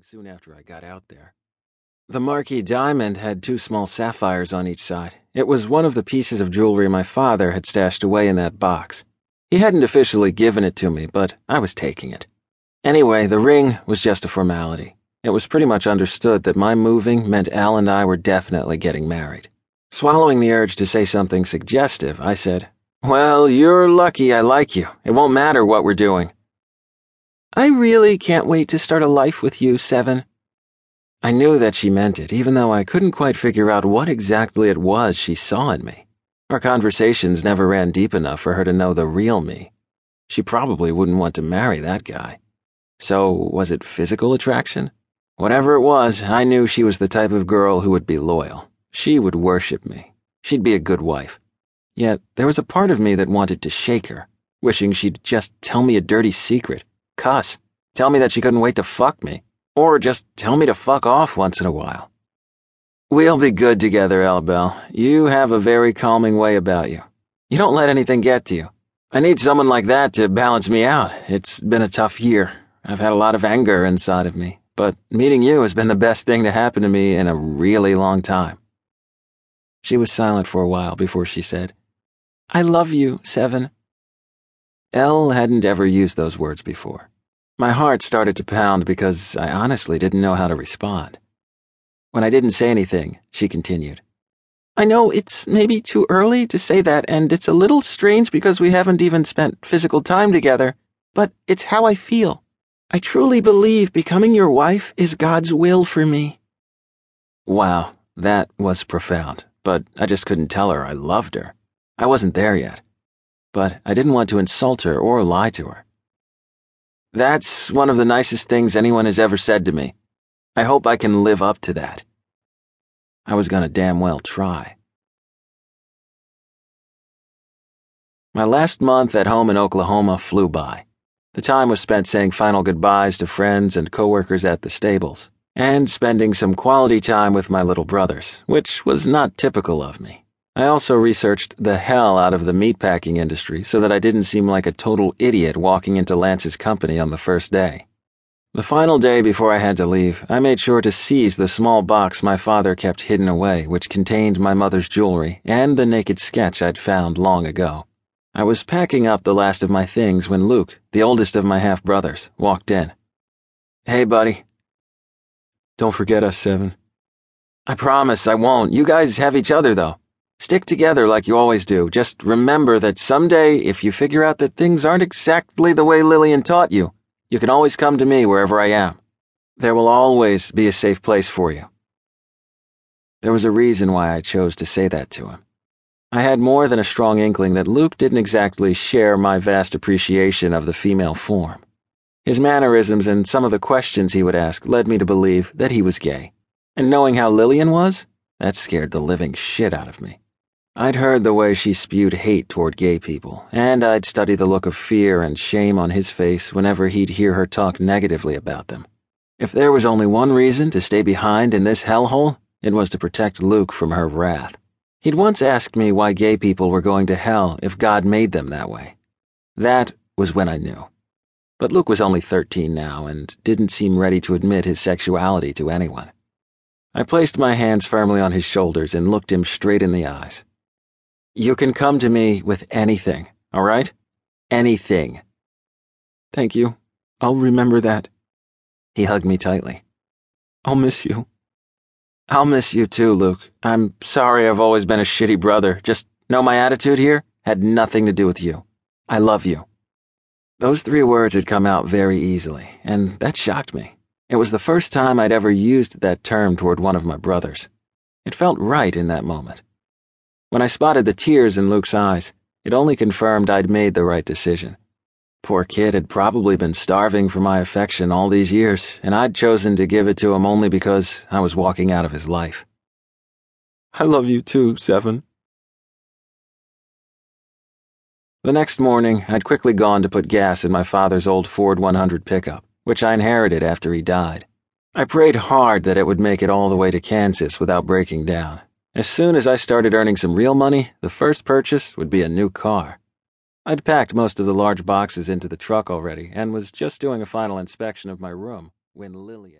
morning soon after I got out there. The marquise diamond had two small sapphires on each side. It was one of the pieces of jewelry my father had stashed away in that box. He hadn't officially given it to me, but I was taking it. Anyway, the ring was just a formality. It was pretty much understood that my moving meant Elle and I were definitely getting married. Swallowing the urge to say something suggestive, I said, Well, you're lucky I like you. It won't matter what we're doing. I really can't wait to start a life with you, Sevin. I knew that she meant it, even though I couldn't quite figure out what exactly it was she saw in me. Our conversations never ran deep enough for her to know the real me. She probably wouldn't want to marry that guy. So, was it physical attraction? Whatever it was, I knew she was the type of girl who would be loyal. She would worship me. She'd be a good wife. Yet, there was a part of me that wanted to shake her, wishing she'd just tell me a dirty secret cuss, tell me that she couldn't wait to fuck me, or just tell me to fuck off once in a while. We'll be good together, Elbel. You have a very calming way about you. You don't let anything get to you. I need someone like that to balance me out. It's been a tough year. I've had a lot of anger inside of me, but meeting you has been the best thing to happen to me in a really long time. She was silent for a while before she said, I love you, Sevin. Elle hadn't ever used those words before. My heart started to pound because I honestly didn't know how to respond. When I didn't say anything, she continued. I know it's maybe too early to say that, and it's a little strange because we haven't even spent physical time together, but it's how I feel. I truly believe becoming your wife is God's will for me. Wow, that was profound, but I just couldn't tell her I loved her. I wasn't there yet. But I didn't want to insult her or lie to her. That's one of the nicest things anyone has ever said to me. I hope I can live up to that. I was gonna damn well try. My last month at home in Oklahoma flew by. The time was spent saying final goodbyes to friends and coworkers at the stables, and spending some quality time with my little brothers, which was not typical of me. I also researched the hell out of the meatpacking industry so that I didn't seem like a total idiot walking into Lance's company on the first day. The final day before I had to leave, I made sure to seize the small box my father kept hidden away, which contained my mother's jewelry and the naked sketch I'd found long ago. I was packing up the last of my things when Luke, the oldest of my half brothers, walked in. Hey, buddy. Don't forget us, Sevin. I promise I won't. You guys have each other, though. Stick together like you always do. Just remember that someday, if you figure out that things aren't exactly the way Lillian taught you, you can always come to me wherever I am. There will always be a safe place for you. There was a reason why I chose to say that to him. I had more than a strong inkling that Luke didn't exactly share my vast appreciation of the female form. His mannerisms and some of the questions he would ask led me to believe that he was gay. And knowing how Lillian was, that scared the living shit out of me. I'd heard the way she spewed hate toward gay people, and I'd studied the look of fear and shame on his face whenever he'd hear her talk negatively about them. If there was only one reason to stay behind in this hellhole, it was to protect Luke from her wrath. He'd once asked me why gay people were going to hell if God made them that way. That was when I knew. But Luke was only 13 now and didn't seem ready to admit his sexuality to anyone. I placed my hands firmly on his shoulders and looked him straight in the eyes. You can come to me with anything, all right? Anything. Thank you. I'll remember that. He hugged me tightly. I'll miss you. I'll miss you too, Luke. I'm sorry I've always been a shitty brother. Just know my attitude here had nothing to do with you. I love you. Those three words had come out very easily, and that shocked me. It was the first time I'd ever used that term toward one of my brothers. It felt right in that moment. When I spotted the tears in Luke's eyes, it only confirmed I'd made the right decision. Poor kid had probably been starving for my affection all these years, and I'd chosen to give it to him only because I was walking out of his life. I love you too, Sevin. The next morning, I'd quickly gone to put gas in my father's old Ford 100 pickup, which I inherited after he died. I prayed hard that it would make it all the way to Kansas without breaking down. As soon as I started earning some real money, the first purchase would be a new car. I'd packed most of the large boxes into the truck already and was just doing a final inspection of my room when Lillian.